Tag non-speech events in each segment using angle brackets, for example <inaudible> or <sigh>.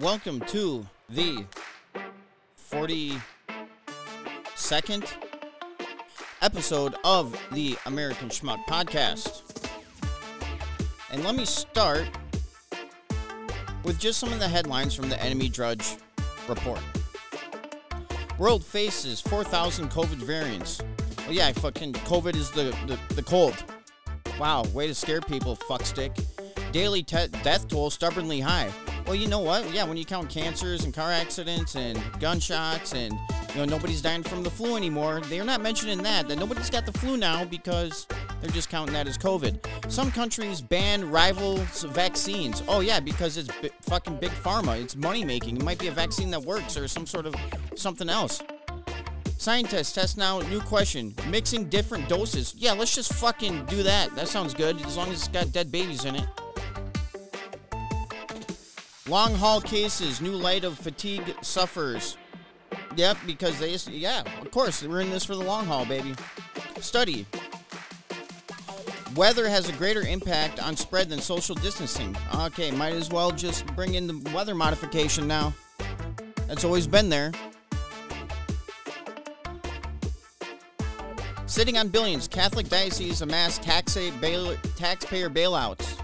welcome to the 42nd episode of the American Schmuck Podcast. And let me start with just some of the headlines from the Enemy Drudge report. World faces 4,000 COVID variants. Oh yeah, fucking COVID is the, the, the cold. Wow, way to scare people, fuckstick. Daily te- death toll stubbornly high. Well, you know what? Yeah, when you count cancers and car accidents and gunshots and you know nobody's dying from the flu anymore, they're not mentioning that. That nobody's got the flu now because they're just counting that as COVID. Some countries ban rivals vaccines. Oh yeah, because it's bi- fucking big pharma. It's money making. It might be a vaccine that works or some sort of something else. Scientists test now. New question: mixing different doses. Yeah, let's just fucking do that. That sounds good as long as it's got dead babies in it. Long haul cases, new light of fatigue suffers. Yep, because they, yeah, of course, we're in this for the long haul, baby. Study. Weather has a greater impact on spread than social distancing. Okay, might as well just bring in the weather modification now. That's always been there. Sitting on billions, Catholic diocese amass taxpayer bailouts.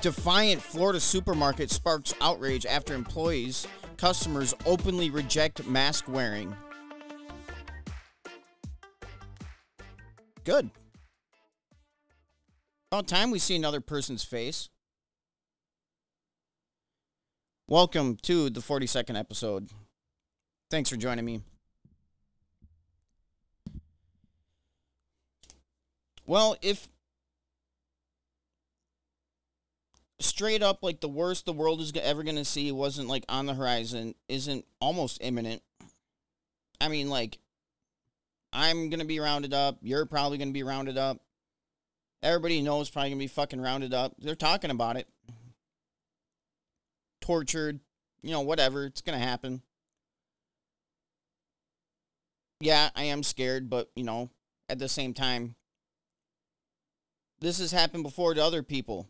Defiant Florida supermarket sparks outrage after employees, customers openly reject mask wearing. Good. About time we see another person's face. Welcome to the 42nd episode. Thanks for joining me. Well, if straight up like the worst the world is ever going to see wasn't like on the horizon isn't almost imminent. I mean like i'm going to be rounded up. You're probably going to be rounded up. Everybody knows probably going to be fucking rounded up. They're talking about it. Tortured. You know whatever. It's going to happen. Yeah i am scared but you know at the same time this has happened before to other people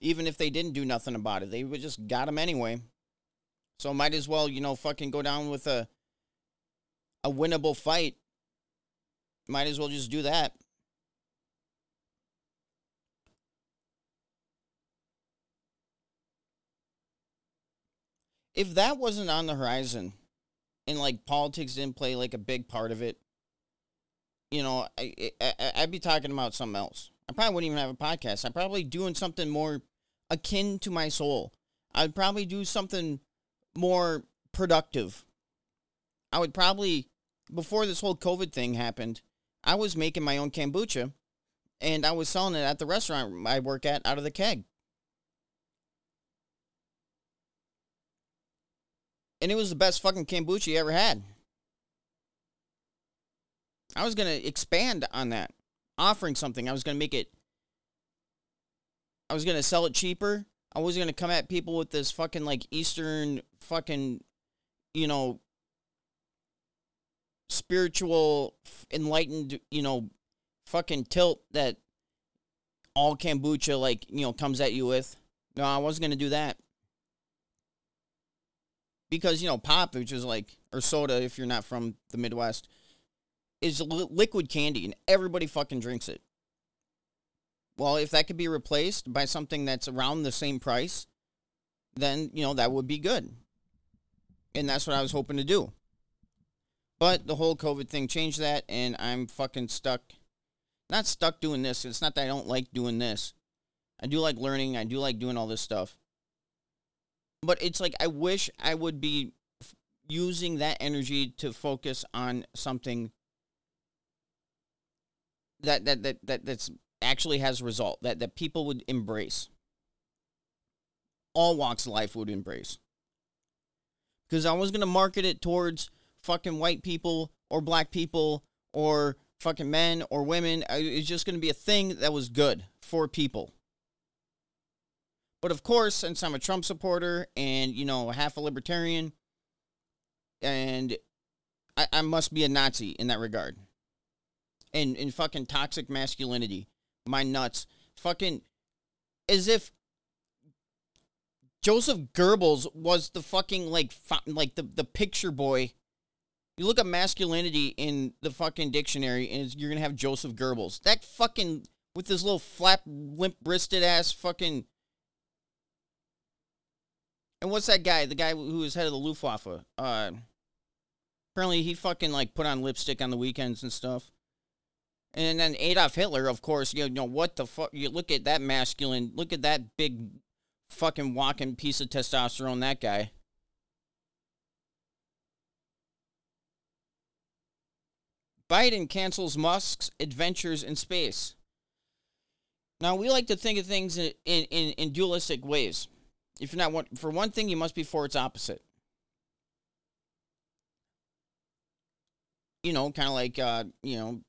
even if they didn't do nothing about it. They would just got him anyway. So might as well, you know, fucking go down with a a winnable fight. Might as well just do that. If that wasn't on the horizon and like politics didn't play like a big part of it, you know, I, I I'd be talking about something else. I probably wouldn't even have a podcast. I'm probably doing something more akin to my soul. I'd probably do something more productive. I would probably, before this whole COVID thing happened, I was making my own kombucha and I was selling it at the restaurant I work at out of the keg. And it was the best fucking kombucha you ever had. I was going to expand on that offering something. I was going to make it. I was going to sell it cheaper. I was going to come at people with this fucking like Eastern fucking, you know, spiritual, enlightened, you know, fucking tilt that all kombucha like, you know, comes at you with. No, I wasn't going to do that. Because, you know, pop, which is like, or soda if you're not from the Midwest, is li- liquid candy and everybody fucking drinks it. Well, if that could be replaced by something that's around the same price, then, you know, that would be good. And that's what I was hoping to do. But the whole COVID thing changed that, and I'm fucking stuck. Not stuck doing this. It's not that I don't like doing this. I do like learning. I do like doing all this stuff. But it's like I wish I would be f- using that energy to focus on something that that that, that that's actually has result that that people would embrace. All walks of life would embrace. Because i was going to market it towards fucking white people or black people or fucking men or women. It's just going to be a thing that was good for people. But of course since i'm a trump supporter and you know half a libertarian and I, I must be a nazi in that regard and and fucking toxic masculinity. My nuts. Fucking as if Joseph Goebbels was the fucking like like the the picture boy. You look up masculinity in the fucking dictionary, and you're gonna have Joseph Goebbels. That fucking with his little flap, limp wristed ass fucking. And what's that guy? The guy who was head of the Luftwaffe. Uh, apparently he fucking like put on lipstick on the weekends and stuff. And then Adolf Hitler, of course, you know what the fuck? You look at that masculine, look at that big fucking walking piece of testosterone, that guy. Biden cancels Musk's adventures in space. Now, we like to think of things in, in, in, dualistic ways. If you're not one, for one thing, you must be for its opposite. You know, kind of like, uh, you know,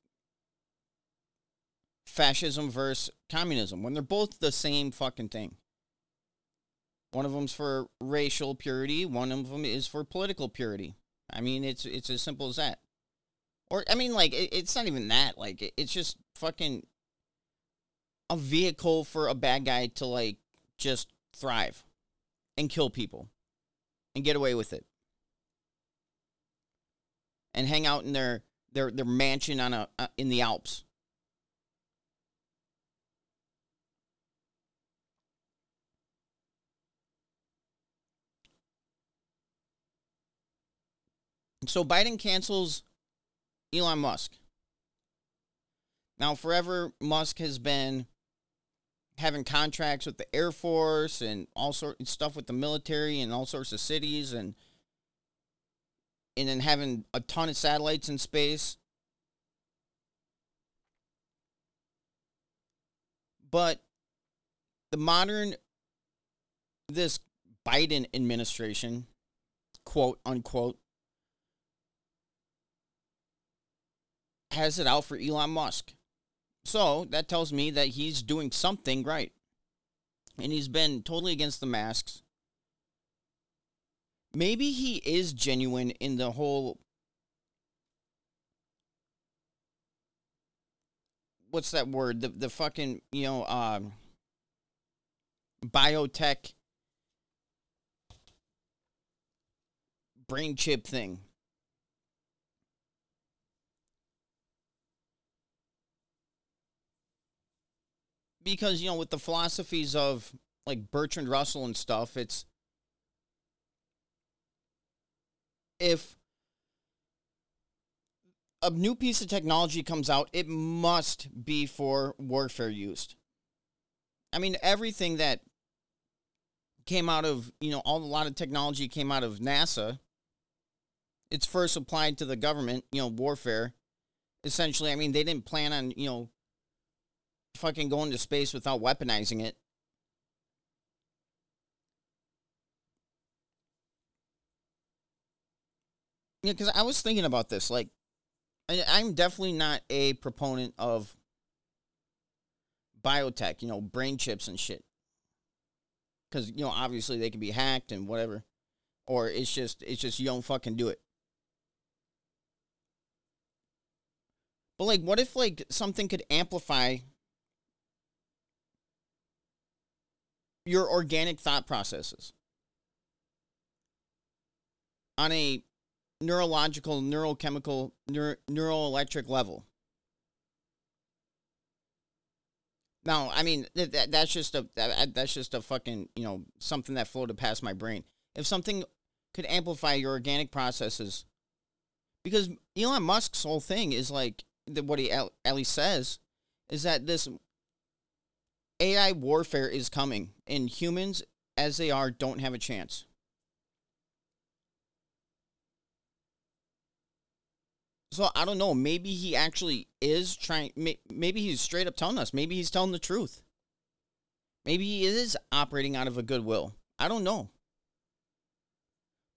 fascism versus communism, when they're both the same fucking thing. One of them's for racial purity, one of them is for political purity. I mean, it's it's as simple as that. Or I mean, like it, it's not even that. Like it, it's just fucking a vehicle for a bad guy to like just thrive and kill people and get away with it and hang out in their their their mansion on a uh, in the Alps So Biden cancels Elon Musk. Now, forever, Musk has been having contracts with the Air Force and all sorts of stuff with the military and all sorts of cities and and then having a ton of satellites in space. But the modern this Biden administration, quote unquote, has it out for Elon Musk. So that tells me that he's doing something right. And he's been totally against the masks. Maybe he is genuine in the whole. What's that word? The the fucking you know uh, biotech brain chip thing. Because you know with the philosophies of like Bertrand Russell and stuff, it's if a new piece of technology comes out, it must be for warfare used. I mean, everything that came out of, you know, all a lot of technology came out of NASA. It's first applied to the government, you know, warfare. Essentially, I mean, they didn't plan on, you know, fucking go into space without weaponizing it. Yeah, because I was thinking about this. Like, I, I'm definitely not a proponent of biotech, you know, brain chips and shit. Because, you know, obviously they can be hacked and whatever. Or it's just, it's just you don't fucking do it. But, like, what if, like, something could amplify your organic thought processes on a neurological, neurochemical, neuro, neuroelectric level. Now, I mean that, that's just a that, that's just a fucking you know something that floated past my brain. If something could amplify your organic processes, because Elon Musk's whole thing is like what he at least says is that this AI warfare is coming, and humans, as they are, don't have a chance. So I don't know. Maybe he actually is trying. Maybe he's straight up telling us. Maybe he's telling the truth. Maybe he is operating out of a goodwill. I don't know.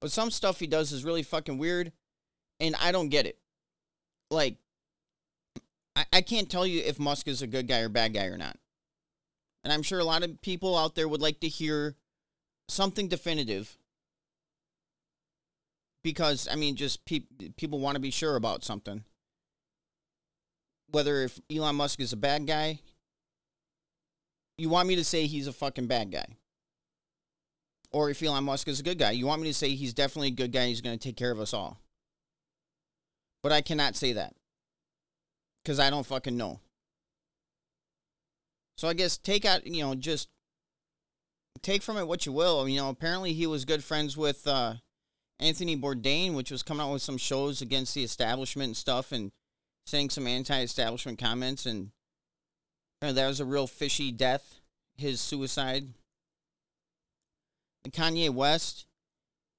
But some stuff he does is really fucking weird, and I don't get it. Like, I, I can't tell you if Musk is a good guy or bad guy or not. And I'm sure a lot of people out there would like to hear something definitive because I mean, just pe- people want to be sure about something. Whether if Elon Musk is a bad guy you want me to say he's a fucking bad guy. Or if Elon Musk is a good guy. You want me to say he's definitely a good guy, he's going to take care of us all. But I cannot say that. Because I don't fucking know. So I guess take out, you know, just take from it what you will. You know, apparently he was good friends with uh, Anthony Bourdain, which was coming out with some shows against the establishment and stuff and saying some anti establishment comments. And that was a real fishy death, his suicide. And Kanye West,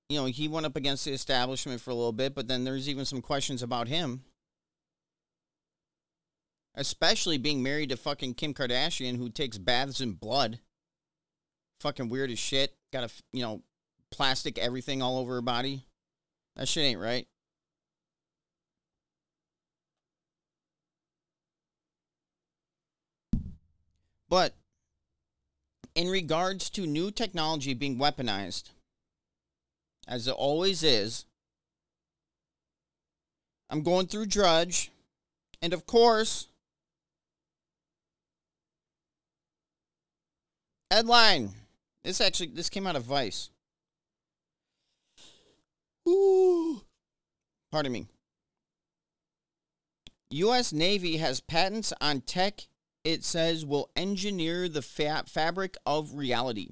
you know, he went up against the establishment for a little bit, but then there's even some questions about him. Especially being married to fucking Kim Kardashian, who takes baths in blood. Fucking weird as shit. Got a, you know, plastic everything all over her body. That shit ain't right. But in regards to new technology being weaponized, as it always is, I'm going through Drudge, and of course, headline. This actually this came out of Vice. Ooh. Pardon me. U.S. Navy has patents on tech it says will engineer the fa- fabric of reality.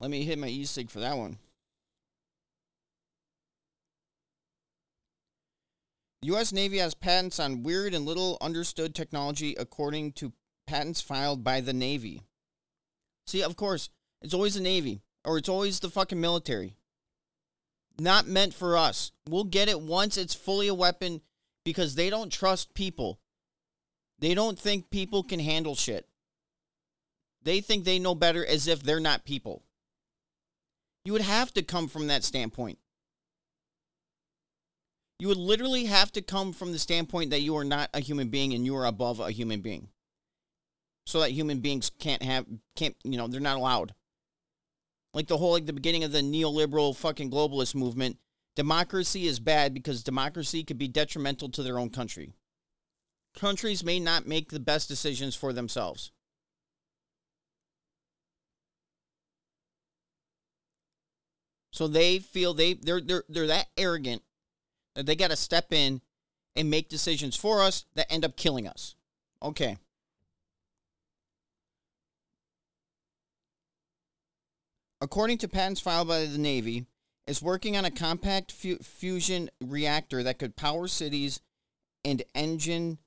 Let me hit my e-cig for that one. U.S. Navy has patents on weird and little understood technology according to patents filed by the Navy. See, of course, it's always the Navy or it's always the fucking military. Not meant for us. We'll get it once it's fully a weapon because they don't trust people. They don't think people can handle shit. They think they know better as if they're not people. You would have to come from that standpoint. You would literally have to come from the standpoint that you are not a human being and you are above a human being. So that human beings can't have can't you know, they're not allowed. Like the whole like the beginning of the neoliberal fucking globalist movement, Democracy is bad because democracy could be detrimental to their own country. Countries may not make the best decisions for themselves. So they feel they they're they're they're that arrogant they got to step in and make decisions for us that end up killing us. Okay. According to patents filed by the Navy, is working on a compact fu- fusion reactor that could power cities and engine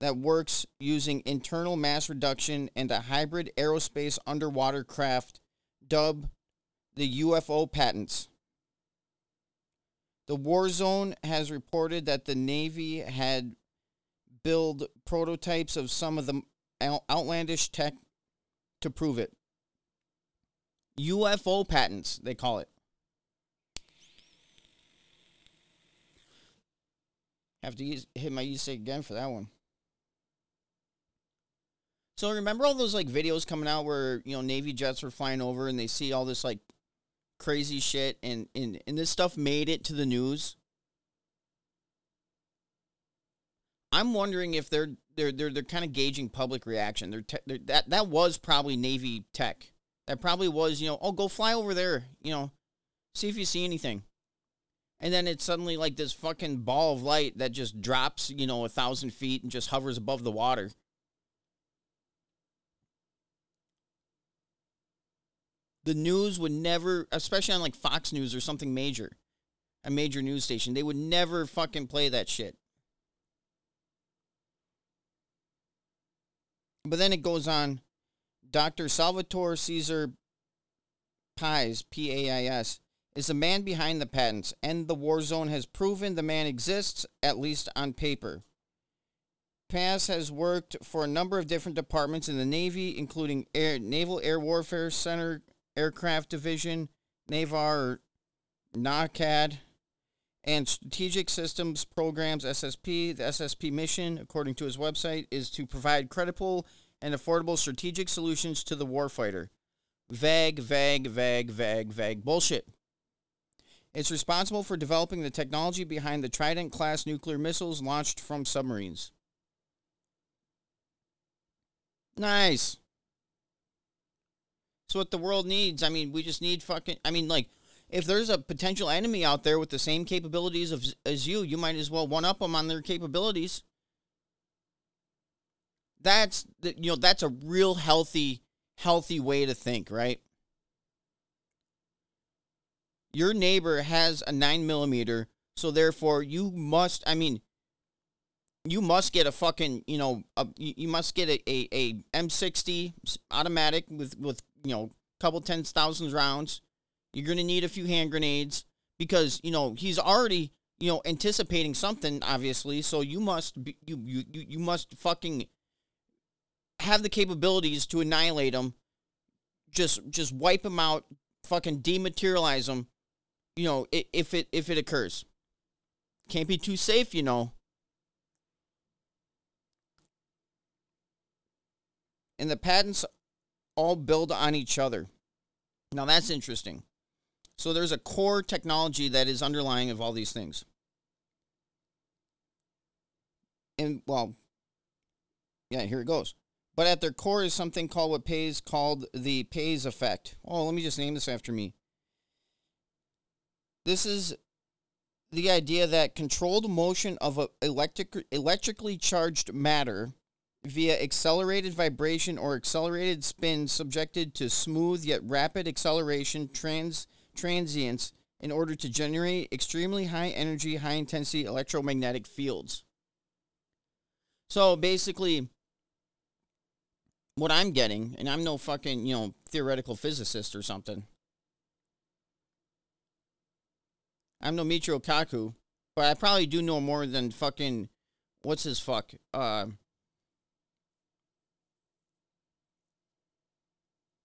that works using internal mass reduction and a hybrid aerospace underwater craft dubbed the UFO patents. The war zone has reported that the Navy had built prototypes of some of the outlandish tech to prove it. UFO patents, they call it. Have to use, hit my e-cig again for that one. So remember all those like videos coming out where you know Navy jets were flying over and they see all this like crazy shit and and, and this stuff made it to the news. I'm wondering if they're they're they're they're kind of gauging public reaction. They're, te- they're that that was probably Navy tech. That probably was you know oh go fly over there you know see if you see anything and then it's suddenly like this fucking ball of light that just drops, you know, a thousand feet and just hovers above the water. The news would never, especially on like Fox News or something major, a major news station, they would never fucking play that shit. But then it goes on. Dr. Salvatore Cezar Pais, P A I S, is the man behind the patents, and the war zone has proven the man exists, at least on paper. Pais has worked for a number of different departments in the Navy, including Air, Naval Air Warfare Center, Aircraft Division, NAVAIR, NAWCAD, and Strategic Systems Programs SSP. The SSP mission, according to his website, is to provide credible and affordable strategic solutions to the warfighter. Vague, vague, vague, vague, vague bullshit. It's responsible for developing the technology behind the Trident class nuclear missiles launched from submarines. Nice. It's what the world needs. I mean, we just need fucking. I mean, like, if there's a potential enemy out there with the same capabilities of, as you, you might as well one up them on their capabilities. That's the, you know that's a real healthy healthy way to think, right? Your neighbor has a nine millimeter, so therefore you must. I mean, you must get a fucking you know a, you must get a, a, a M60 automatic with with you know couple tens thousands rounds. You're gonna need a few hand grenades because you know he's already you know anticipating something obviously. So you must be, you you you must fucking have the capabilities to annihilate them, just just wipe them out, fucking dematerialize them. You know, if it if it occurs, can't be too safe. You know. And the patents all build on each other. Now that's interesting. So there's a core technology that is underlying of all these things. And well, yeah, here it goes. But at their core is something called what Pais called the Pais effect. Oh, let me just name this after me. This is the idea that controlled motion of a electric, electrically charged matter via accelerated vibration or accelerated spin subjected to smooth yet rapid acceleration trans transients in order to generate extremely high energy, high intensity electromagnetic fields. So basically, what I'm getting, and I'm no fucking, you know, theoretical physicist or something. I'm no Michio Kaku, but I probably do know more than fucking what's his fuck? Uh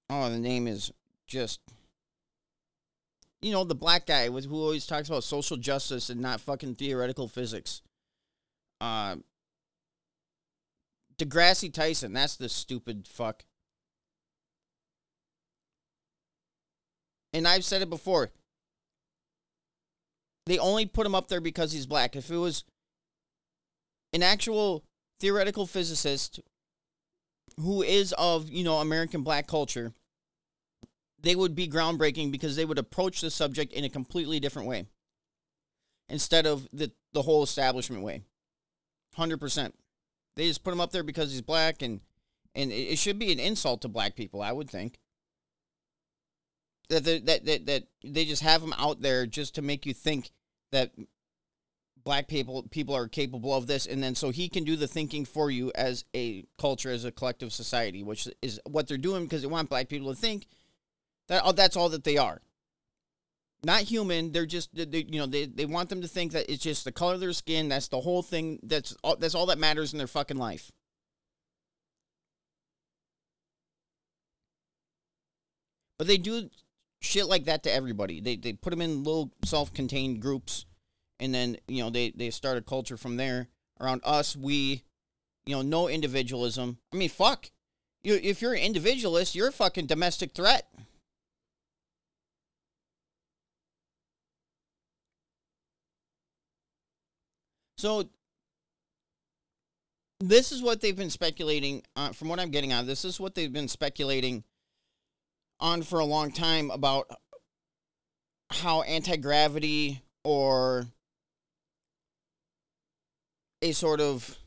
Oh, the name is just you know, the black guy with who always talks about social justice and not fucking theoretical physics. Uh Degrassi Tyson, that's the stupid fuck. And I've said it before. They only put him up there because he's black. If it was an actual theoretical physicist who is of, you know, American black culture, they would be groundbreaking because they would approach the subject in a completely different way instead of the, the whole establishment way. 100%. They just put him up there because he's black, and and it should be an insult to black people, I would think. That that that that they just have him out there just to make you think that black people people are capable of this, and then so he can do the thinking for you as a culture, as a collective society, which is what they're doing because they want black people to think that oh, that's all that they are not human. They're just they, you know they, they want them to think that it's just the color of their skin. That's the whole thing. That's all, that's all that matters in their fucking life. But they do shit like that to everybody. They they put them in little self-contained groups, and then you know they they start a culture from there around us. We, you know, no individualism. I mean, fuck. You if you're an individualist, you're a fucking domestic threat. So this is what they've been speculating uh, from what I'm getting on. This is what they've been speculating on for a long time about how anti-gravity or a sort of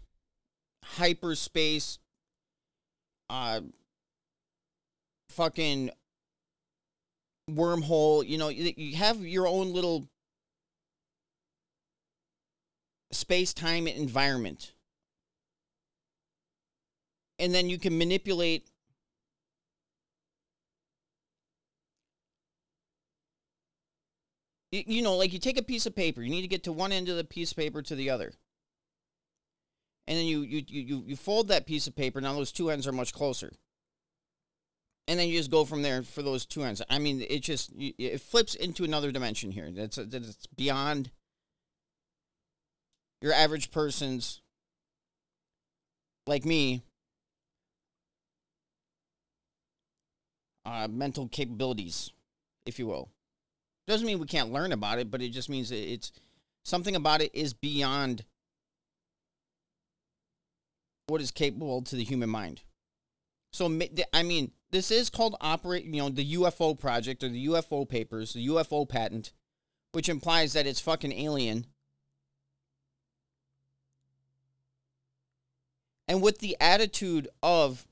hyperspace uh fucking wormhole you know you have your own little space time environment. And then you can manipulate you know, like you take a piece of paper, you need to get to one end of the piece of paper to the other. And then you you you you fold that piece of paper. Now those two ends are much closer. And then you just go from there for those two ends. I mean, it just it flips into another dimension here. That's that's beyond your average person's like me uh, mental capabilities, if you will. Doesn't mean we can't learn about it, but it just means it's something about it is beyond what is capable to the human mind. So I mean, this is called operate, you know, the UFO project or the UFO papers, the UFO patent, which implies that it's fucking alien. And with the attitude of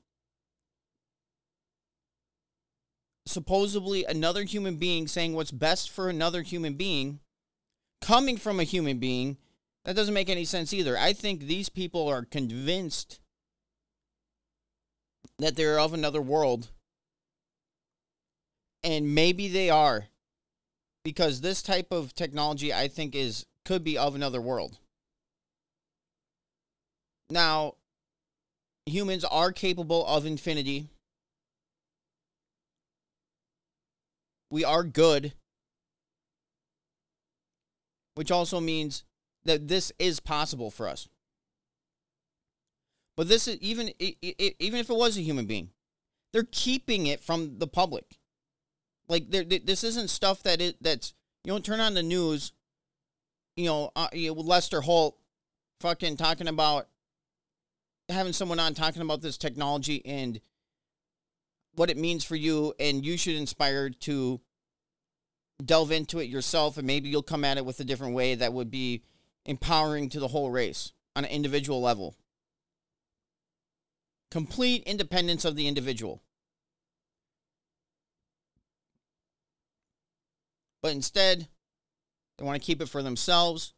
supposedly another human being saying what's best for another human being coming from a human being, that doesn't make any sense either. I think these people are convinced that they're of another world. And maybe they are. Because this type of technology I think is could be of another world. Now, humans are capable of infinity. We are good. Which also means that this is possible for us. But this is even even if it was a human being, they're keeping it from the public. Like this isn't stuff that it that's you don't turn on the news. You know, uh, know, Lester Holt, fucking talking about having someone on talking about this technology and what it means for you, and you should inspire to delve into it yourself, and maybe you'll come at it with a different way that would be empowering to the whole race on an individual level complete independence of the individual. But instead, they want to keep it for themselves,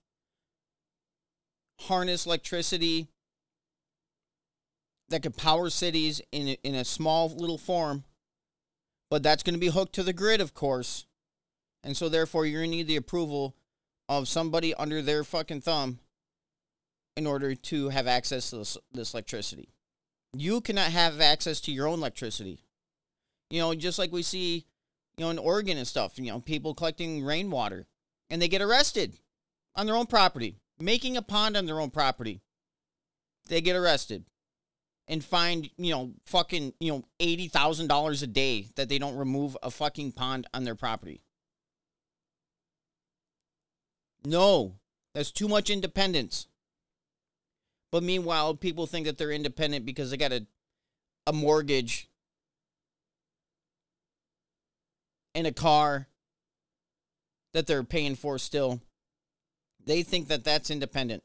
harness electricity that could power cities in a, in a small little form. But that's going to be hooked to the grid, of course. And so, therefore, you're going to need the approval of somebody under their fucking thumb in order to have access to this, this electricity. You cannot have access to your own electricity. You know, just like we see, you know, in Oregon and stuff, you know, people collecting rainwater and they get arrested on their own property, making a pond on their own property. They get arrested and find, you know, fucking, you know, $80,000 a day that they don't remove a fucking pond on their property. No, that's too much independence. But meanwhile, people think that they're independent because they got a a mortgage and a car that they're paying for still. They think that that's independent.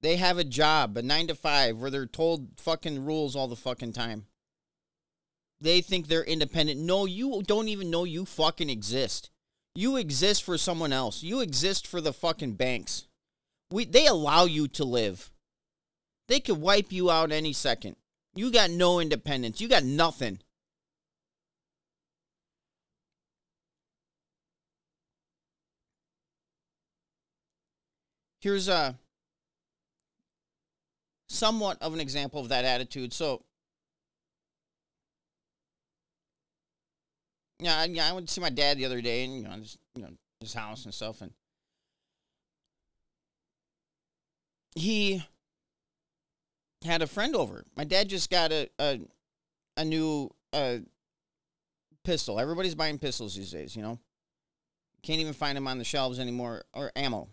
They have a job, a 9 to 5 where they're told fucking rules all the fucking time. They think they're independent. No, you don't even know you fucking exist. You exist for someone else. You exist for the fucking banks. We they allow you to live. They could wipe you out any second. You got no independence. You got nothing. Here's a somewhat of an example of that attitude. So yeah, yeah, I went to see my dad the other day, and you know, just, you know, his house and stuff, and he had a friend over. My dad just got a a, a new uh, pistol. Everybody's buying pistols these days, you know. Can't even find them on the shelves anymore or ammo.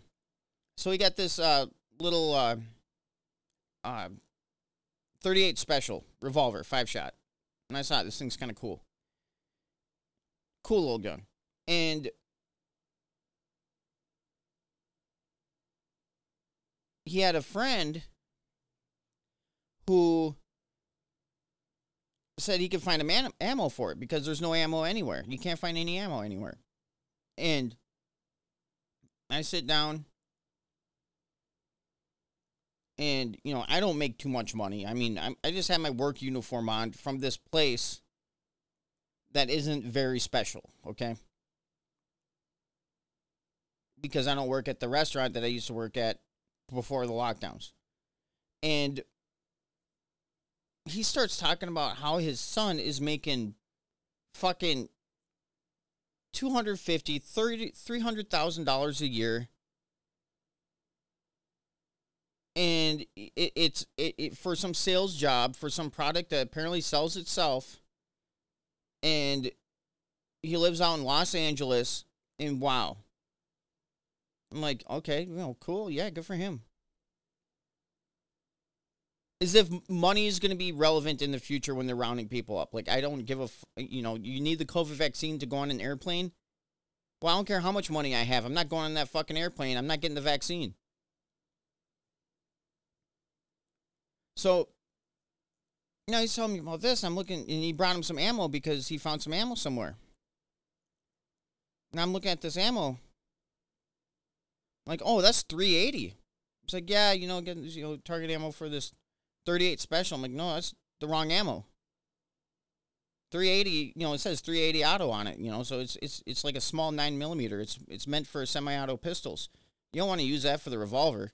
So he got this uh, little uh, uh, 38 special revolver, five shot. And I saw it. This thing's kind of cool. Cool little gun. And he had a friend who said he could find a man ammo for it because there's no ammo anywhere. You can't find any ammo anywhere. And I sit down and you know, I don't make too much money. I mean, i I just had my work uniform on from this place that isn't very special, okay? Because I don't work at the restaurant that I used to work at before the lockdowns. And he starts talking about how his son is making fucking 250 30 $300,000 a year and it, it's it, it, for some sales job for some product that apparently sells itself and he lives out in Los Angeles and wow I'm like, okay, well, cool. Yeah, good for him. As if money is going to be relevant in the future when they're rounding people up. Like, I don't give a, f- you know, you need the COVID vaccine to go on an airplane. Well, I don't care how much money I have. I'm not going on that fucking airplane. I'm not getting the vaccine. So, know, he's telling me about this. I'm looking, and he brought him some ammo because he found some ammo somewhere. And I'm looking at this ammo. Like, oh, that's 380. It's like, yeah, you know, getting you know target ammo for this 38 special. I'm like, no, that's the wrong ammo. 380, you know, it says 380 auto on it, you know, so it's it's it's like a small nine millimeter. It's it's meant for semi-auto pistols. You don't want to use that for the revolver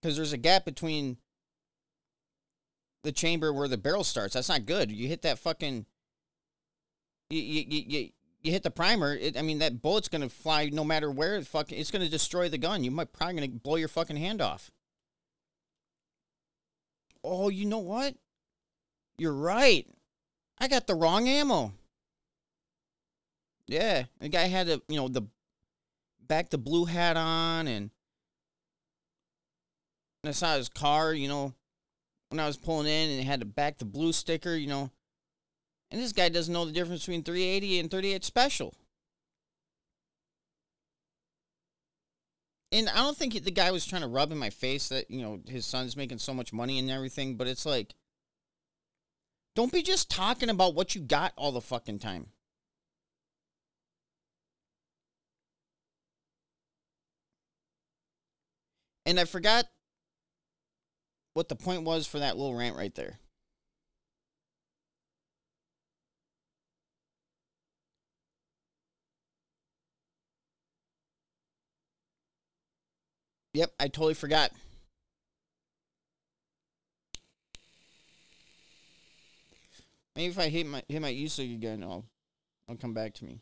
because there's a gap between the chamber where the barrel starts. That's not good. You hit that fucking you you you, you hit the primer. It, I mean, that bullet's gonna fly no matter where. It fucking, it's gonna destroy the gun. You might probably gonna blow your fucking hand off. Oh, you know what? You're right. I got the wrong ammo. Yeah, the guy had a you know the back the blue hat on, and I saw his car. You know, when I was pulling in, and had to back the blue sticker. You know, and this guy doesn't know the difference between 380 and 38 special. And I don't think the guy was trying to rub in my face that, you know, his son's making so much money and everything, but it's like, don't be just talking about what you got all the fucking time. And I forgot what the point was for that little rant right there. Yep, I totally forgot. Maybe if I hit my hit my usage again, I'll I'll come back to me.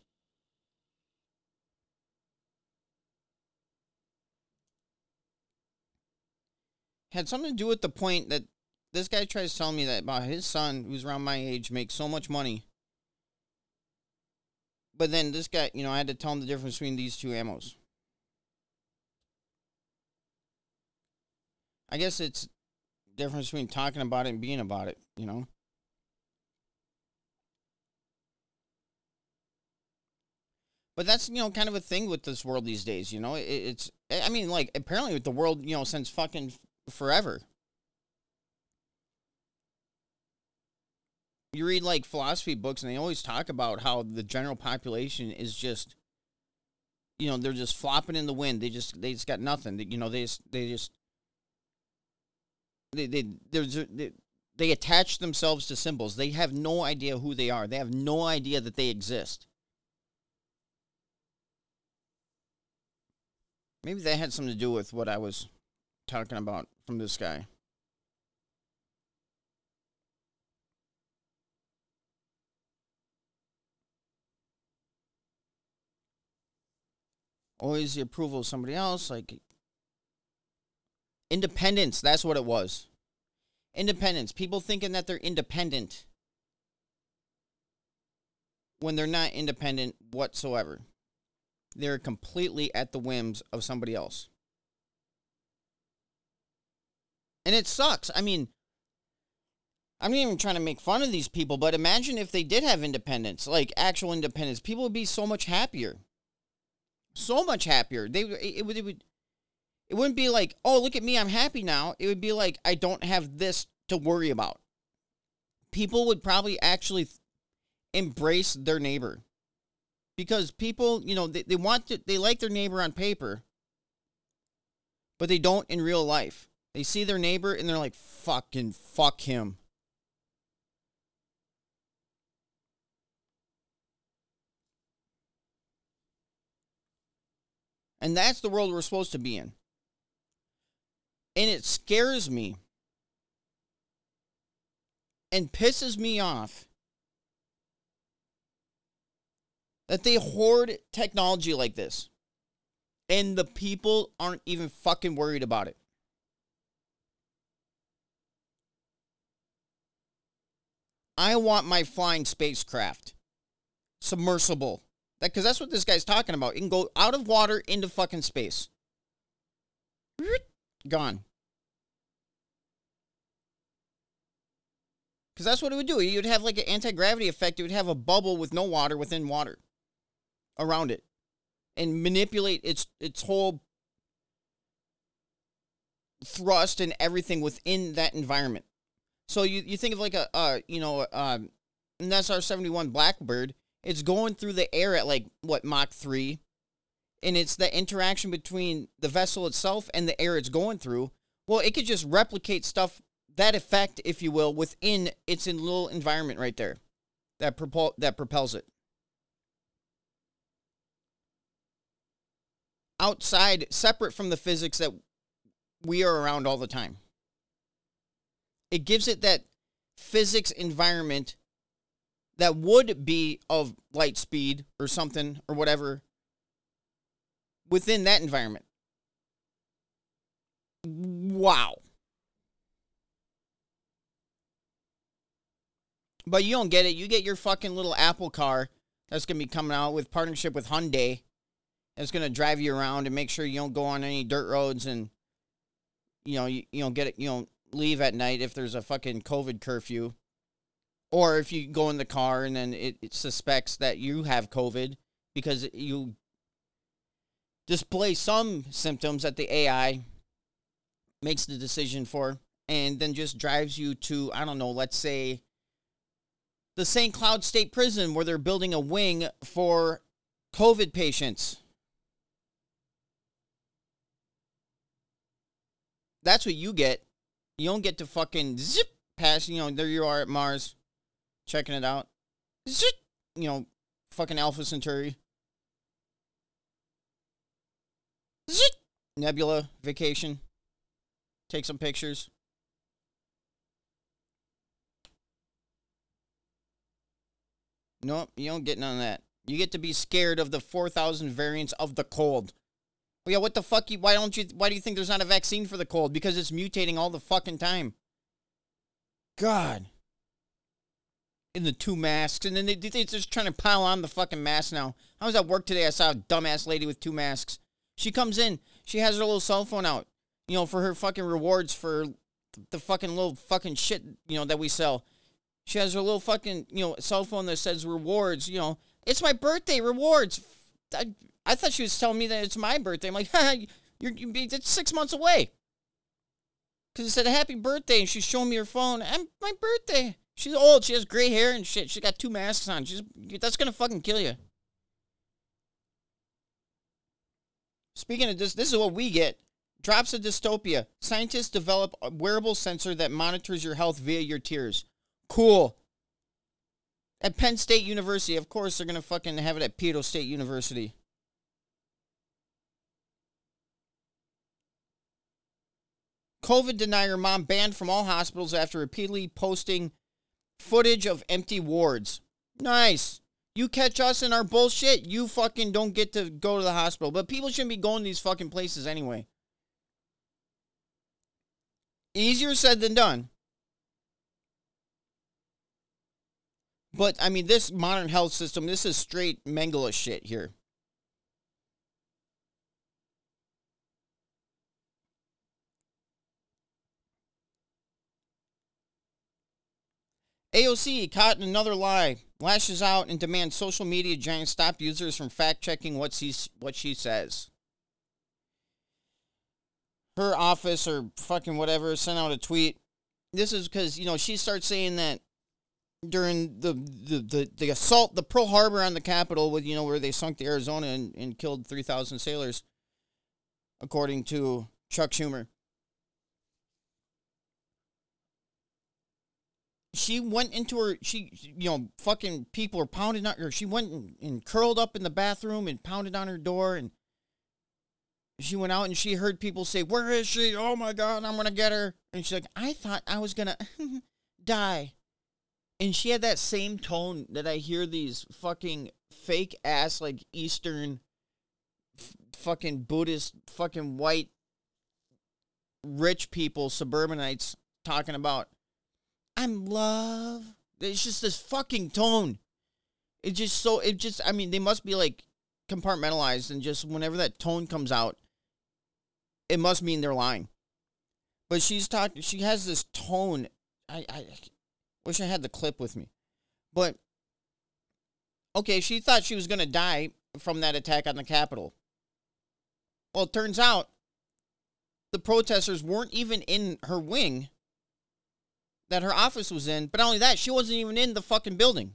Had something to do with the point that this guy tries to tell me that about his son, who's around my age, makes so much money. But then this guy, you know, I had to tell him the difference between these two ammos. I guess it's difference between talking about it and being about it, you know? But that's, you know, kind of a thing with this world these days, you know? It, it's, I mean, like, apparently with the world, you know, since fucking forever. You read, like, philosophy books, and they always talk about how the general population is just, you know, they're just flopping in the wind. They just, they just got nothing. You know, they just, they just, they they they they attach themselves to symbols. They have no idea who they are. They have no idea that they exist. Maybe that had something to do with what I was talking about from this guy. Always the approval of somebody else, like Independence, that's what it was. Independence. People thinking that they're independent when they're not independent whatsoever. They're completely at the whims of somebody else. And it sucks. I mean, I'm not even trying to make fun of these people, but imagine if they did have independence, like actual independence. People would be so much happier. So much happier. They it would, it would it wouldn't be like, oh, look at me, I'm happy now. It would be like, I don't have this to worry about. People would probably actually embrace their neighbor because people, you know, they, they want to, they like their neighbor on paper, but they don't in real life. They see their neighbor and they're like, fucking fuck him. And that's the world we're supposed to be in. And it scares me and pisses me off that they hoard technology like this and the people aren't even fucking worried about it. I want my flying spacecraft submersible. That because that's what this guy's talking about. It can go out of water into fucking space. Gone. Because that's what it would do. You'd have like an anti gravity effect. It would have a bubble with no water within water around it, and manipulate its its whole thrust and everything within that environment. So you, you think of like a uh you know uh, an SR seventy one Blackbird. It's going through the air at like what Mach three, and it's the interaction between the vessel itself and the air it's going through. Well, it could just replicate stuff that effect, if you will, within its in little environment right there, that propel that propels it. Outside, separate from the physics that we are around all the time. It gives it that physics environment that would be of light speed or something or whatever within that environment. Wow. But you don't get it. You get your fucking little Apple car that's going to be coming out with partnership with Hyundai. That's going to drive you around and make sure you don't go on any dirt roads and you know, you, you know, get it, you know, leave at night if there's a fucking COVID curfew. Or if you go in the car and then it, it suspects that you have COVID because you display some symptoms that the AI makes the decision for and then just drives you to, I don't know, let's say the St. Cloud State Prison where they're building a wing for COVID patients. That's what you get. You don't get to fucking zip past, you know, there you are at Mars, checking it out. Zip, you know, fucking Alpha Centauri. Zip, Nebula vacation. Take some pictures. Nope, you don't get none of that. You get to be scared of the 4,000 variants of the cold. Well, yeah, what the fuck? You, why don't you? Why do you think there's not a vaccine for the cold? Because it's mutating all the fucking time. God. In the two masks, and then they, they're just trying to pile on the fucking mask now. I was at work today. I saw a dumbass lady with two masks. She comes in. She has her little cell phone out, you know, for her fucking rewards for the fucking little fucking shit, you know, that we sell. She has her little fucking, you know, cell phone that says rewards, you know. It's my birthday, rewards. I, I thought she was telling me that it's my birthday. I'm like, <laughs> you're, you're it's six months away. Because it said happy birthday, and she's showing me her phone. And my birthday. She's old. She has gray hair and shit. She got two masks on. She's that's gonna fucking kill you. Speaking of this, this is what we get. Drops of dystopia. Scientists develop a wearable sensor that monitors your health via your tears. Cool. At Penn State University, of course, they're gonna fucking have it at Pedo State University. COVID denier mom banned from all hospitals after repeatedly posting footage of empty wards. Nice. You catch us in our bullshit, you fucking don't get to go to the hospital. But people shouldn't be going to these fucking places anyway. Easier said than done. But I mean, this modern health system, this is straight Mengele shit here. AOC caught in another lie, lashes out and demands social media giants stop users from fact checking what she, what she says. Her office or fucking whatever sent out a tweet. This is because, you know, she starts saying that during the, the, the, the assault, the Pearl Harbor on the Capitol, with, you know, where they sunk the Arizona and, and killed 3,000 sailors, according to Chuck Schumer. She went into her she you know fucking people are pounding on her. She went and, and, curled up in the bathroom and pounded on her door and she went out and she heard people say where is she? Oh my god i'm gonna get her. And she's like i thought i was gonna <laughs> die. And she had that same tone that i hear these fucking fake ass like eastern f- fucking buddhist fucking white rich people suburbanites talking about I'm love. It's just this fucking tone. It just so it just I mean they must be like compartmentalized and just whenever that tone comes out, it must mean they're lying. But she's talking. She has this tone. I I Wish I had the clip with me. But okay, she thought she was to die from that attack on the Capitol. Well, it turns out the protesters weren't even in her wing that her office was in, but not only that, she wasn't even in the fucking building.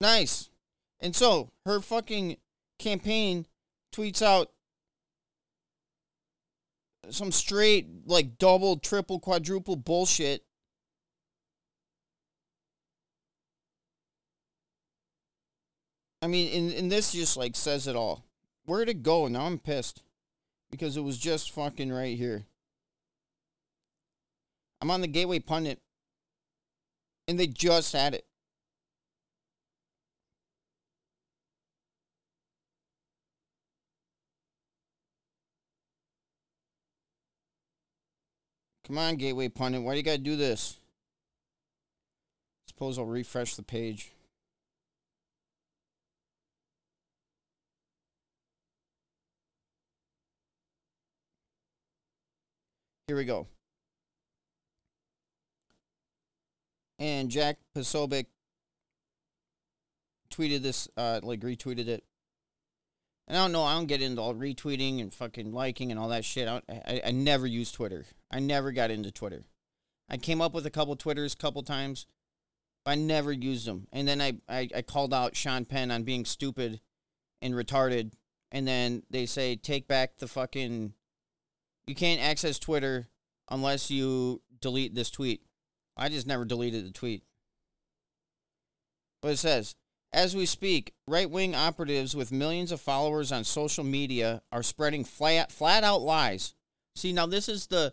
Nice. And so her fucking campaign tweets out some straight, like double, triple, quadruple bullshit. I mean, and, and this just like says it all. Where'd it go? Now I'm pissed because it was just fucking right here. I'm on the Gateway Pundit and they just had it. Come on, Gateway Pundit. Why do you got to do this? Suppose I'll refresh the page. Here we go. And Jack Posobiec tweeted this, uh, like retweeted it. And I don't know. I don't get into all retweeting and fucking liking and all that shit. I, I, I never use Twitter. I never got into Twitter. I came up with a couple Twitters couple times. I never used them. And then I, I, I called out Sean Penn on being stupid and retarded. And then they say, take back the fucking. You can't access Twitter unless you delete this tweet. I just never deleted the tweet. But it says, as we speak, right wing operatives with millions of followers on social media are spreading flat, flat out lies. See, now this is the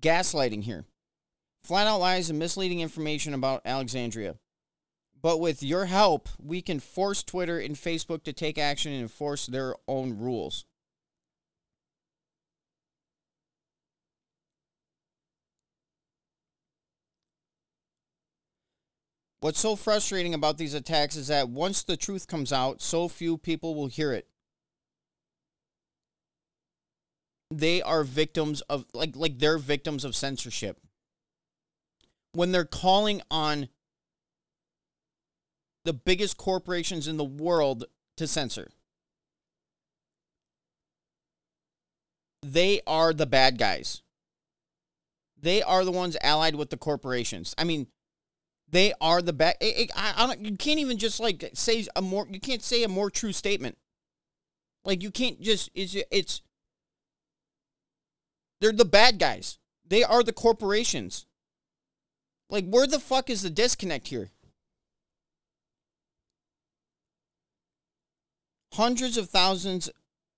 gaslighting here. Flat out lies and misleading information about Alexandria. But with your help, we can force Twitter and Facebook to take action and enforce their own rules. What's so frustrating about these attacks is that once the truth comes out, so few people will hear it. They are victims of like like they're victims of censorship. When they're calling on the biggest corporations in the world to censor. They are the bad guys. They are the ones allied with the corporations. I mean, they are the best. I, I don't. You can't even just like say a more. You can't say a more true statement. Like you can't just. It's. It's. They're the bad guys. They are the corporations. Like where the fuck is the disconnect here? Hundreds of thousands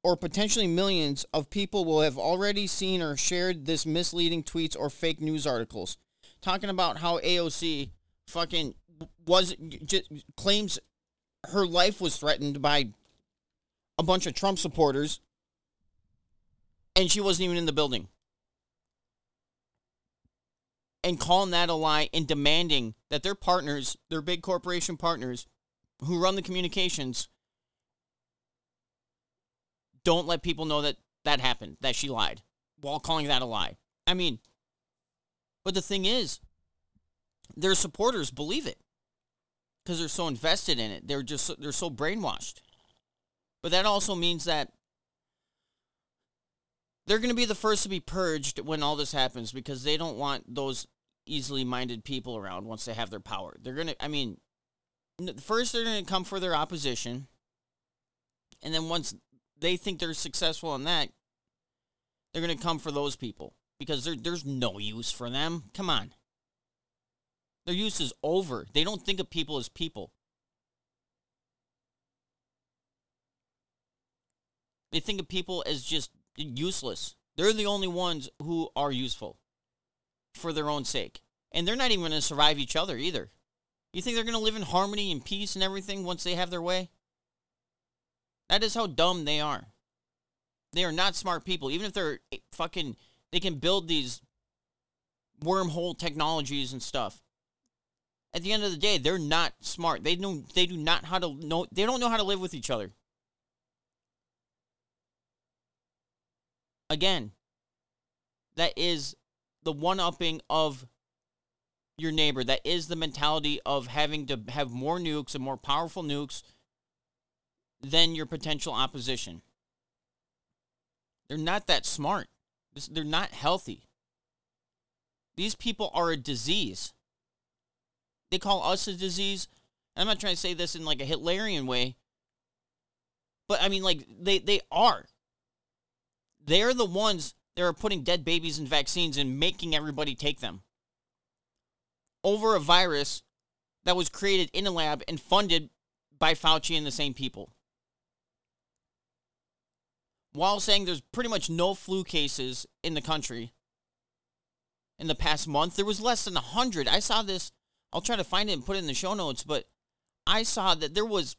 or potentially millions of people will have already seen or shared this misleading tweets or fake news articles talking about how AOC fucking was just claims her life was threatened by a bunch of Trump supporters and she wasn't even in the building. And calling that a lie and demanding that their partners, their big corporation partners who run the communications, don't let people know that that happened, that she lied, while calling that a lie. I mean, but the thing is, their supporters believe it because they're so invested in it. They're just they're so brainwashed. But that also means that they're going to be the first to be purged when all this happens because they don't want those easily minded people around once they have their power. They're going to I mean first they're going to come for their opposition and then once they think they're successful in that they're going to come for those people because there's no use for them. Come on. Their use is over. They don't think of people as people. They think of people as just useless. They're the only ones who are useful for their own sake. And they're not even going to survive each other either. You think they're going to live in harmony and peace and everything once they have their way? That is how dumb they are. They are not smart people. Even if they're fucking, they can build these wormhole technologies and stuff at the end of the day, they're not smart. They know they do not how to know they don't know how to live with each other. Again, that is the one upping of your neighbor. That is the mentality of having to have more nukes and more powerful nukes than your potential opposition. They're not that smart. They're not healthy. These people are a disease. They call us a disease. I'm not trying to say this in like a Hitlerian way, but I mean, like, they, they are. They're the ones that are putting dead babies in vaccines and making everybody take them over a virus that was created in a lab and funded by Fauci and the same people. While saying there's pretty much no flu cases in the country in the past month, there was less than 100. I saw this. I'll try to find it and put it in the show notes, but I saw that there was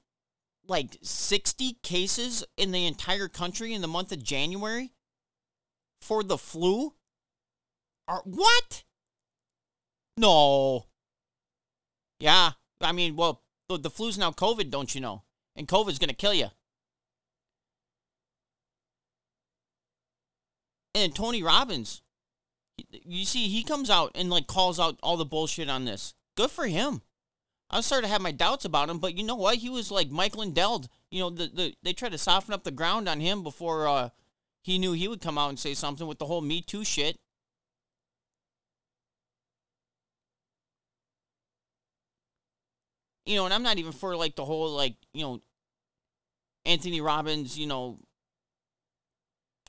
like 60 cases in the entire country in the month of January for the flu. Are what? No. Yeah. I mean, well, the, the flu's now COVID, don't you know? And COVID's going to kill you. And Tony Robbins, you see, he comes out and like calls out all the bullshit on this. Good for him. I started to have my doubts about him, but you know what? He was like Mike Lindell. You know, the, the they tried to soften up the ground on him before uh, he knew he would come out and say something with the whole Me Too shit. you know, and I'm not even for like the whole like, you know, Anthony Robbins, you know,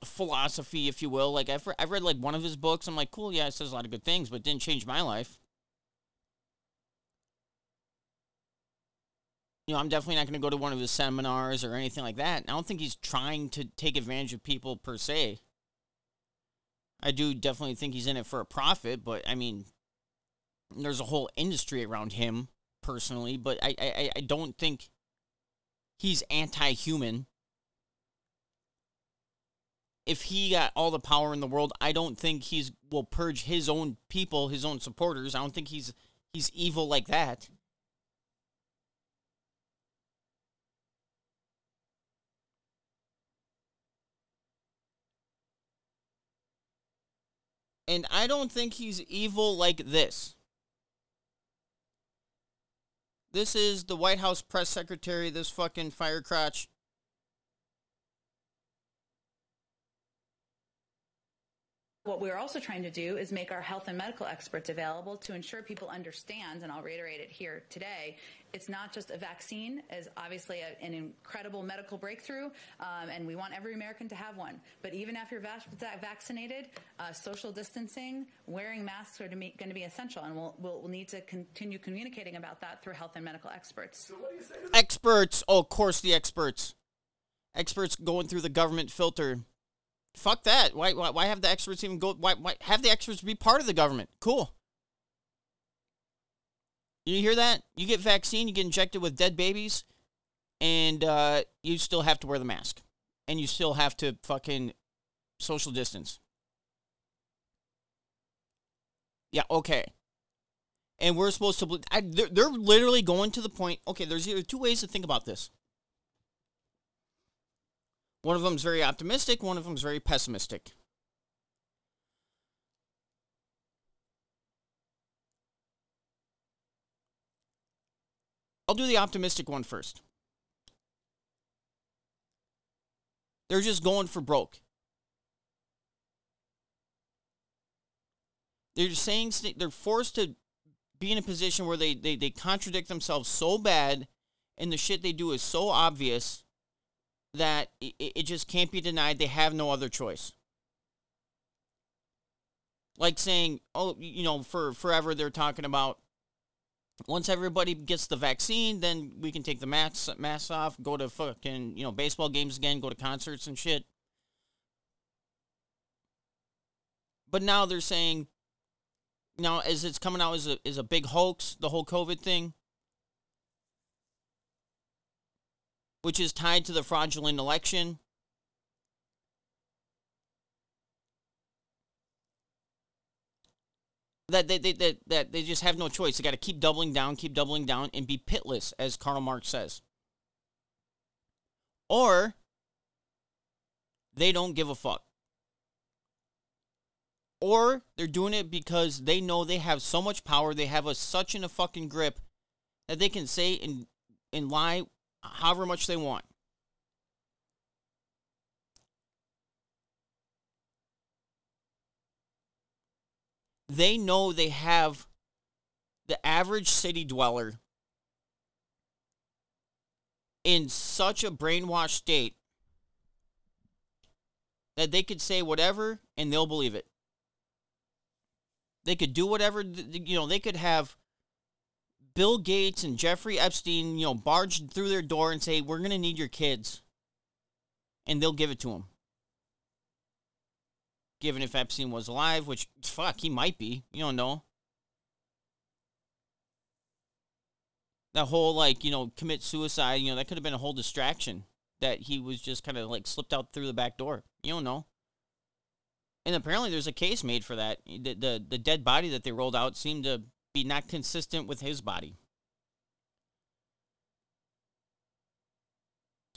philosophy, if you will. Like I've, re- I've read like one of his books. I'm like, cool, yeah, it says a lot of good things, but didn't change my life. You know, I'm definitely not going to go to one of his seminars or anything like that. I don't think he's trying to take advantage of people per se. I do definitely think he's in it for a profit, but I mean, there's a whole industry around him personally, but I, I, I don't think he's anti human. If he got all the power in the world, I don't think he's will purge his own people, his own supporters. I don't think he's he's evil like that. And I don't think he's evil like this. This is the White House press secretary, this fucking firecrotch. What we're also trying to do is make our health and medical experts available to ensure people understand, and I'll reiterate it here today, it's not just a vaccine is obviously a, an incredible medical breakthrough, um, and we want every American to have one. But even after you're vac- vaccinated, uh, social distancing, wearing masks are going to be essential, and we'll, we'll, we'll, need to continue communicating about that through health and medical experts. So experts, oh, of course, the experts. Experts going through the government filter. Fuck that. Why, why, why have the experts even go? Why, why have the experts be part of the government? Cool. You hear that? You get vaccine, you get injected with dead babies, and uh, you still have to wear the mask, and you still have to fucking social distance. Yeah, okay. And we're supposed to. I, they're, they're literally going to the point. Okay, there's two ways to think about this. One of them is very optimistic. One of them is very pessimistic. I'll do the optimistic one first. They're just going for broke. They're saying they're forced to be in a position where they, they, they contradict themselves so bad and the shit they do is so obvious that it, it just can't be denied. They have no other choice. Like saying, oh, you know, for forever they're talking about once everybody gets the vaccine, then we can take the masks masks off, go to fucking you know baseball games again, go to concerts and shit. But now they're saying, now as it's coming out as a is a big hoax, the whole COVID thing, which is tied to the fraudulent election. that they, they, that, that they just have no choice. They got to keep doubling down, keep doubling down, and be pitless, as Karl Marx says. Or they don't give a fuck. or they're doing it because they know they have so much power, they have a such in a fucking grip that they can say and and lie however much they want. They know they have the average city dweller in such a brainwashed state that they could say whatever and they'll believe it. They could do whatever, you know, they could have Bill Gates and Jeffrey Epstein, you know, barge through their door and say, We're going to need your kids. And they'll give it to them. Given if Epstein was alive, which, fuck, he might be. You don't know. That whole, like, you know, commit suicide, you know, that could have been a whole distraction that he was just kind of like slipped out through the back door. You don't know. And apparently, there's a case made for that. The, the the dead body that they rolled out seemed to be not consistent with his body.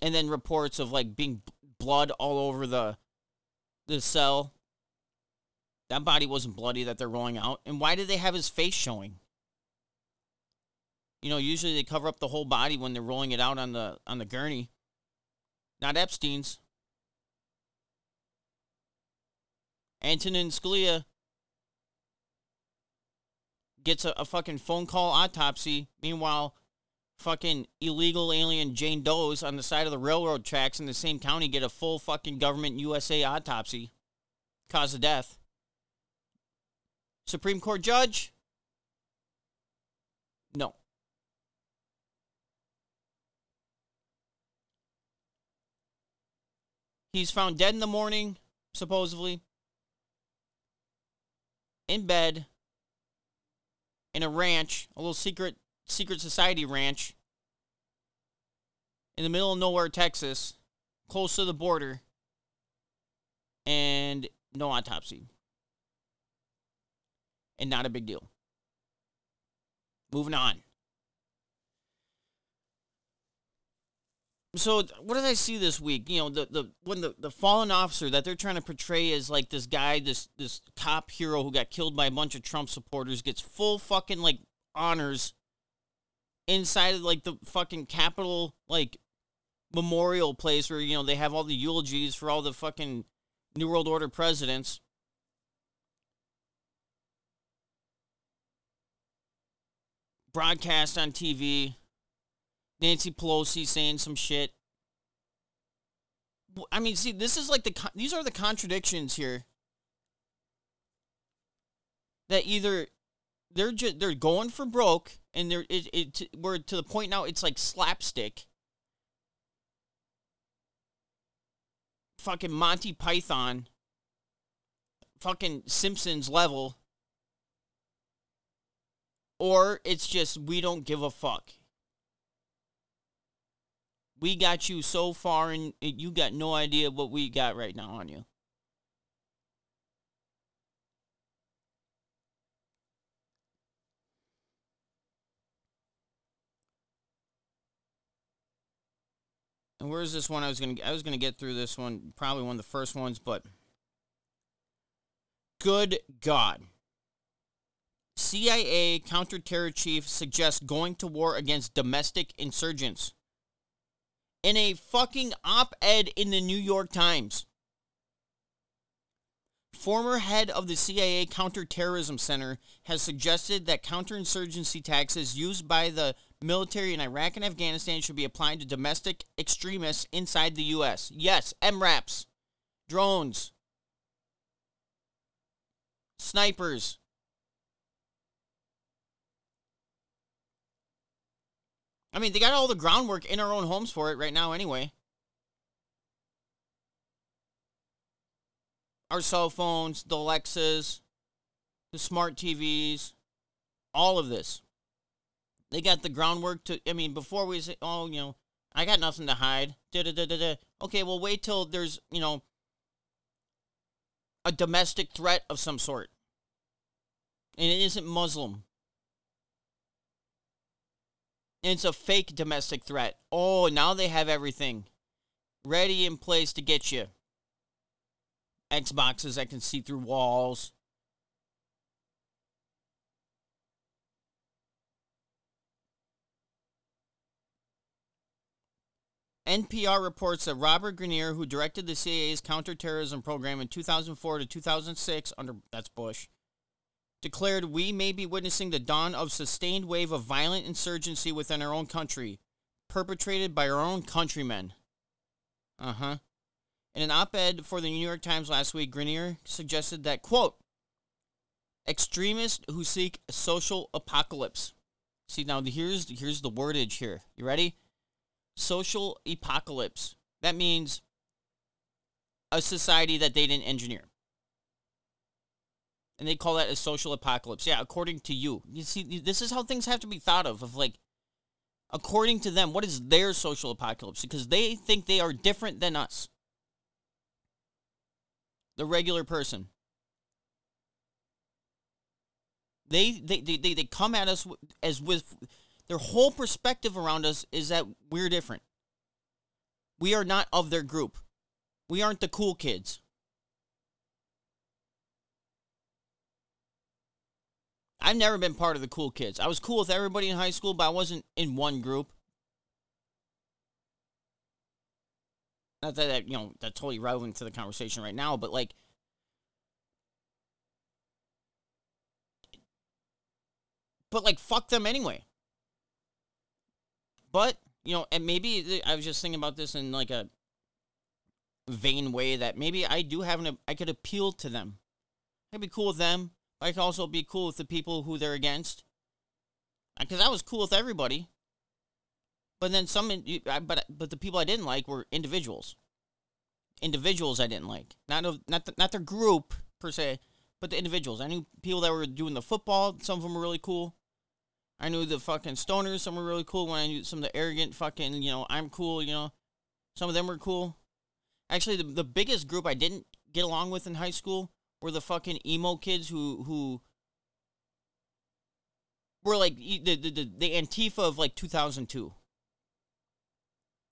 And then reports of like being blood all over the the cell. That body wasn't bloody that they're rolling out. And why did they have his face showing? You know, usually they cover up the whole body when they're rolling it out on the on the gurney. Not Epstein's. Antonin Scalia gets a, a, fucking phone call autopsy. Meanwhile, fucking illegal alien Jane Doe's on the side of the railroad tracks in the same county get a full fucking government USA autopsy. Cause of death. Supreme Court judge? No. He's found dead in the morning, supposedly in bed in a ranch, a little secret secret society ranch in the middle of nowhere, Texas, close to the border, and no autopsy. And not a big deal. Moving on. So what did I see this week? You know, the the when the, the fallen officer that they're trying to portray as like this guy, this this cop hero who got killed by a bunch of Trump supporters gets full fucking like honors inside of like the fucking Capitol like memorial place where you know they have all the eulogies for all the fucking New World Order presidents. Broadcast on TV. Nancy Pelosi saying some shit. I mean, see, this is like the these are the contradictions here. That either they're just they're going for broke, and they're it, it we're to the point now it's like slapstick. Fucking Monty Python. Fucking Simpsons level. Or it's just we don't give a fuck we got you so far and you got no idea what we got right now on you. And where's this one? I was gonna I was gonna get through this one, probably one of the first ones, but good God. CIA counterterror chief suggests going to war against domestic insurgents in a fucking op ed in the New York Times. Former head of the CIA Counterterrorism Center has suggested that counterinsurgency taxes used by the military in Iraq and Afghanistan should be applied to domestic extremists inside the U.S. Yes, MRAPs, drones, snipers, I mean, they got all the groundwork in our own homes for it right now, anyway. Our cell phones, the Alexas, the smart TVs, all of this. They got the groundwork to, I mean, before we say, oh, you know, I got nothing to hide. Da, da, da, da, da. Okay, well, wait till there's, you know, a domestic threat of some sort. And it isn't Muslim. And it's a fake domestic threat. Oh, now they have everything ready in place to get you. Xboxes that can see through walls. NPR reports that Robert Grenier, who directed the CIA's counterterrorism program in 2004 to 2006 under that's Bush, declared we may be witnessing the dawn of sustained wave of violent insurgency within our own country, perpetrated by our own countrymen. Uh-huh. In an op-ed for the New York Times last week, Grenier suggested that quote extremists who seek a social apocalypse. See now here's here's the wordage here. You ready? social apocalypse. That means a society that they didn't engineer. And they call that a social apocalypse. Yeah, according to you. You see, this is how things have to be thought of, of like, according to them, what is their social apocalypse? Because they think they are different than us. The regular person. They, they, they, they, they come at us as with their whole perspective around us is that we're different. We are not of their group. We aren't the cool kids. I've never been part of the cool kids. I was cool with everybody in high school, but I wasn't in one group. Not that, that you know that's totally relevant to the conversation right now, but like but like fuck them anyway. But, you know, and maybe I was just thinking about this in like a vain way that maybe I do have an, I could appeal to them. I'd be cool with them. I could also be cool with the people who they're against. Because I was cool with everybody. But then some, but but the people I didn't like were individuals. Individuals I didn't like, not not the, not their group per se, but the individuals. I knew people that were doing the football. Some of them were really cool. I knew the fucking stoners. Some were really cool. When I knew some of the arrogant fucking, you know, I'm cool. You know, some of them were cool. Actually, the the biggest group I didn't get along with in high school were the fucking emo kids who who were like the the the, the Antifa of like 2002.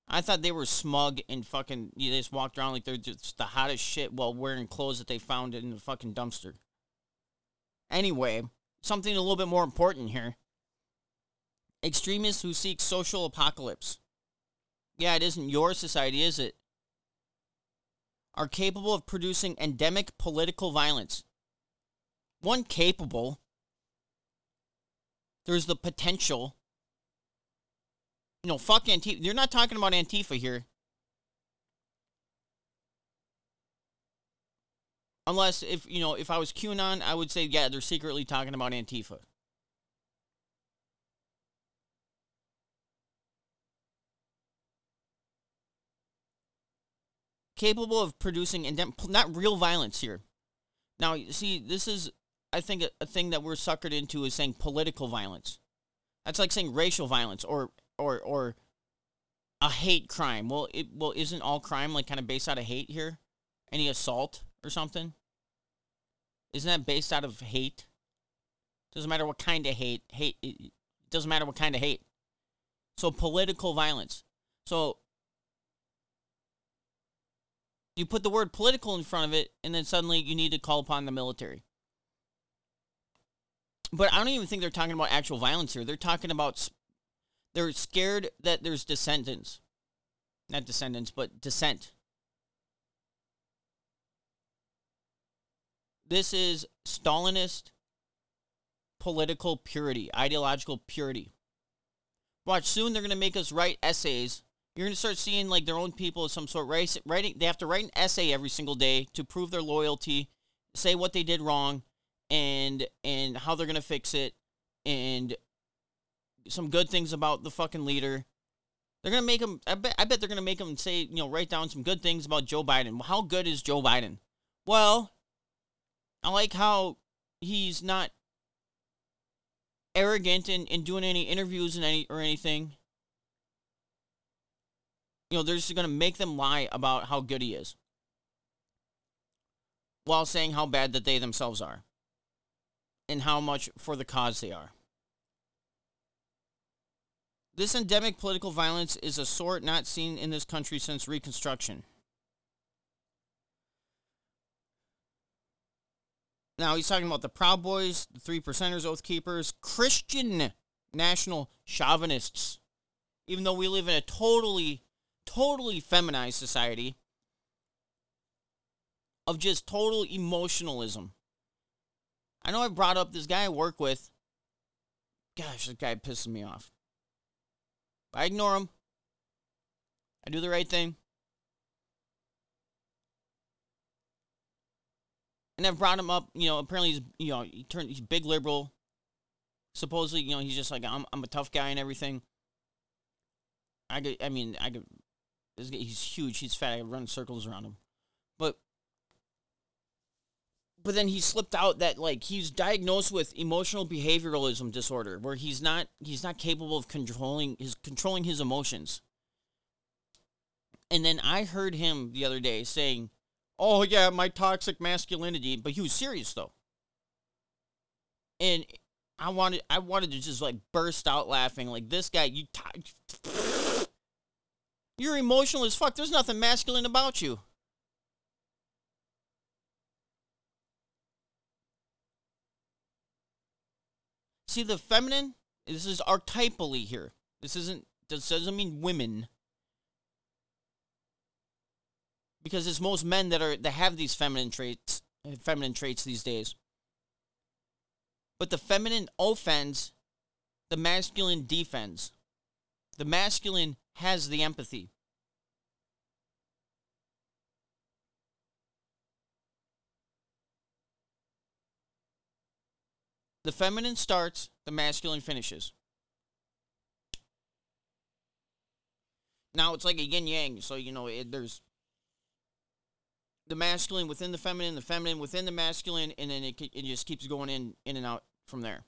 I thought they were smug and fucking. You know, they just walked around like they're just the hottest shit while wearing clothes that they found in the fucking dumpster. Anyway, something a little bit more important here extremists who seek social apocalypse. Yeah, it isn't your society, is it? Are capable of producing endemic political violence. One capable. There's the potential. You know, fuck Antifa. You're not talking about Antifa here. Unless if you know, if I was QAnon, I would say yeah, they're secretly talking about Antifa. Capable of producing indem- not real violence here. Now, you see, this is I think a, a thing that we're suckered into is saying political violence. That's like saying racial violence or or or a hate crime. Well, it well isn't all crime like kind of based out of hate here? Any assault or something? Isn't that based out of hate? Doesn't matter what kind of hate. Hate it doesn't matter what kind of hate. So political violence. So you put the word political in front of it, and then suddenly you need to call upon the military. But I don't even think they're talking about actual violence here. They're talking about they're scared that there's descendants, not descendants, but dissent. This is Stalinist political purity, ideological purity. Watch, soon they're going to make us write essays you're going to start seeing like their own people of some sort writing they have to write an essay every single day to prove their loyalty say what they did wrong and and how they're going to fix it and some good things about the fucking leader. They're going to make them I bet I bet they're going to make them say you know write down some good things about Joe Biden. How good is Joe Biden? Well I like how he's not arrogant in, in doing any interviews and any or anything you know, they're just going to make them lie about how good he is while saying how bad that they themselves are and how much for the cause they are. This endemic political violence is a sort not seen in this country since Reconstruction. Now he's talking about the Proud Boys, the Three Percenters, Oath Keepers, Christian national chauvinists. Even though we live in a totally totally feminized society of just total emotionalism. I know I brought up this guy I work with. Gosh, this guy pisses me off. I ignore him. I do the right thing. And I've brought him up, you know, apparently he's, you know, he turned, he's big liberal. Supposedly, you know, he's just like, I'm, I'm a tough guy and everything. I get, I mean, I get, he's huge, he's fat, I run circles around him. But, but then he slipped out that like he's diagnosed with emotional behavioralism disorder where he's not he's not capable of controlling his controlling his emotions. And then i heard him the other day saying oh yeah my toxic masculinity but he was serious though. And i wanted i wanted to just like burst out laughing like this guy you to- you're emotional as fuck there's nothing masculine about you See, the feminine, this is archetypally here. This isn't, this doesn't mean women. Because it's most men that are that have these feminine traits, feminine traits these days. But the feminine offends, the masculine defends. The masculine has the empathy. The feminine starts, the masculine finishes. Now it's like a yin yang, so you know it, there's the masculine within the feminine, the feminine within the masculine, and then it it just keeps going in in and out from there.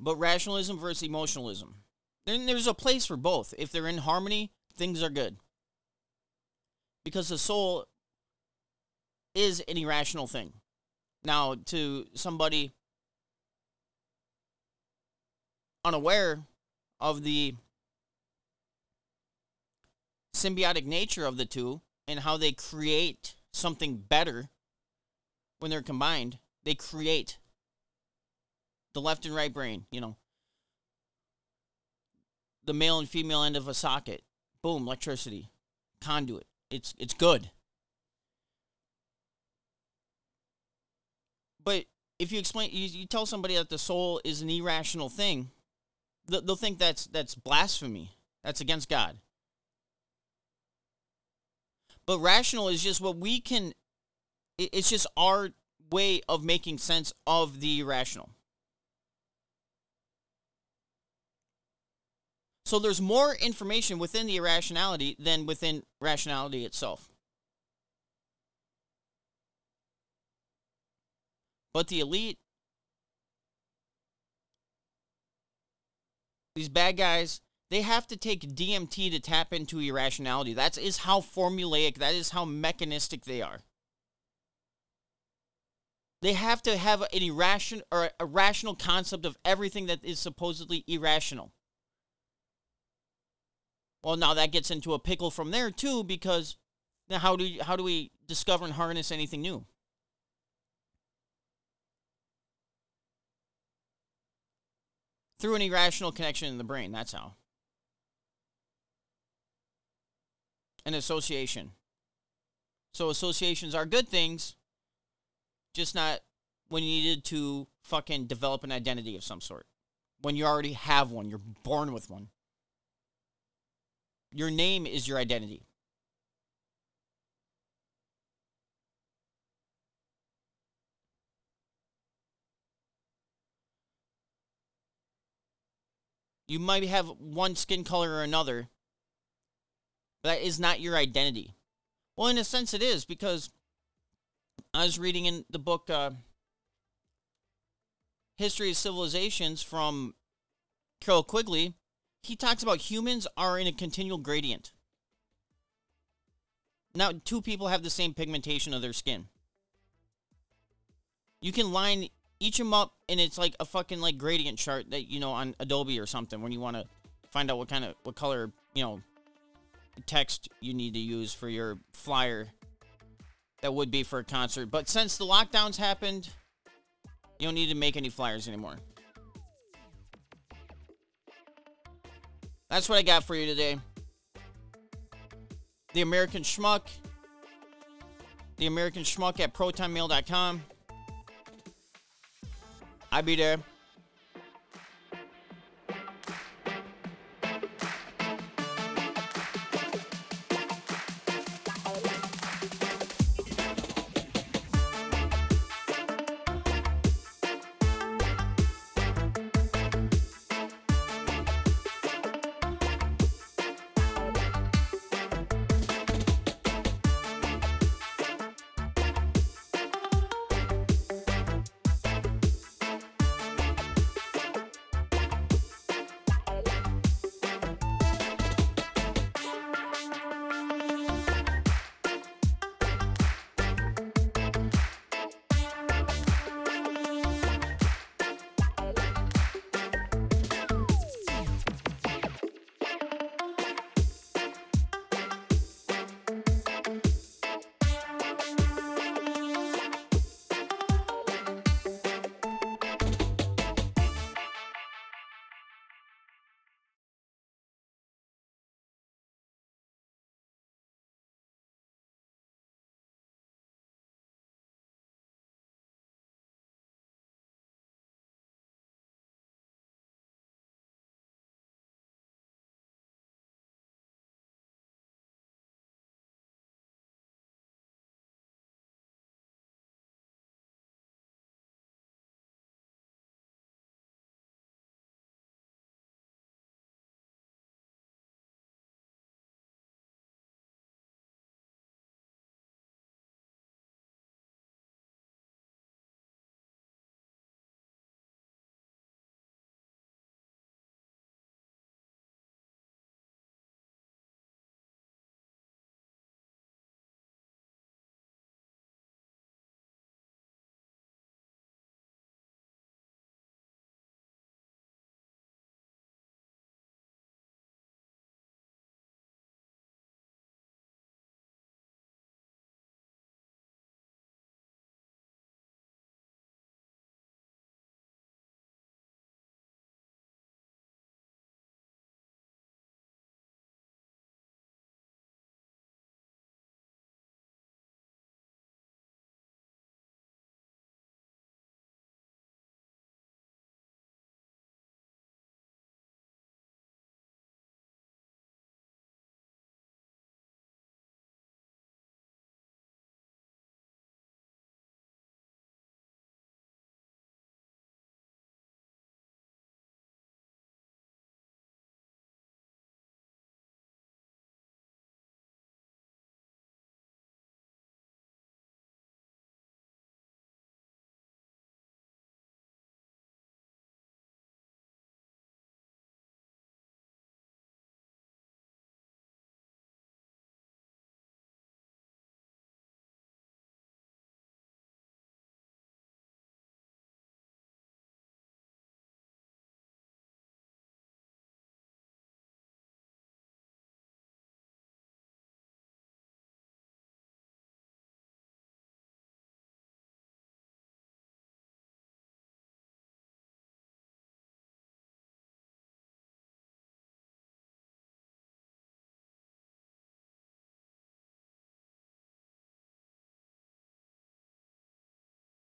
But rationalism versus emotionalism, then there's a place for both. If they're in harmony, things are good. Because the soul is an irrational thing. Now, to somebody unaware of the symbiotic nature of the two and how they create something better when they're combined, they create the left and right brain, you know, the male and female end of a socket. Boom, electricity, conduit. It's it's good. But if you explain, you, you tell somebody that the soul is an irrational thing, they'll, think that's that's blasphemy. That's against God. But rational is just what we can. It's just our way of making sense of the irrational. So there's more information within the irrationality than within rationality itself. But the elite, these bad guys, they have to take DMT to tap into irrationality. That is how formulaic, that is how mechanistic they are. They have to have an irrational or a rational concept of everything that is supposedly irrational. Well, now that gets into a pickle from there too, because now how do how do we discover and harness anything new? through an irrational connection in the brain. That's how. An association. So associations are good things, just not when you needed to fucking develop an identity of some sort. When you already have one, you're born with one. Your name is your identity. You might have one skin color or another, but that is not your identity. Well, in a sense, it is because I was reading in the book uh, History of Civilizations from Carroll Quigley. He talks about humans are in a continual gradient. Now, two people have the same pigmentation of their skin. You can line each of them up and it's like a fucking like gradient chart that you know on Adobe or something when you want to find out what kind of what color you know text you need to use for your flyer that would be for a concert. But since the lockdowns happened, you don't need to make any flyers anymore. That's what I got for you today. The American Schmuck. The American Schmuck at protonmail.com. I'll be there.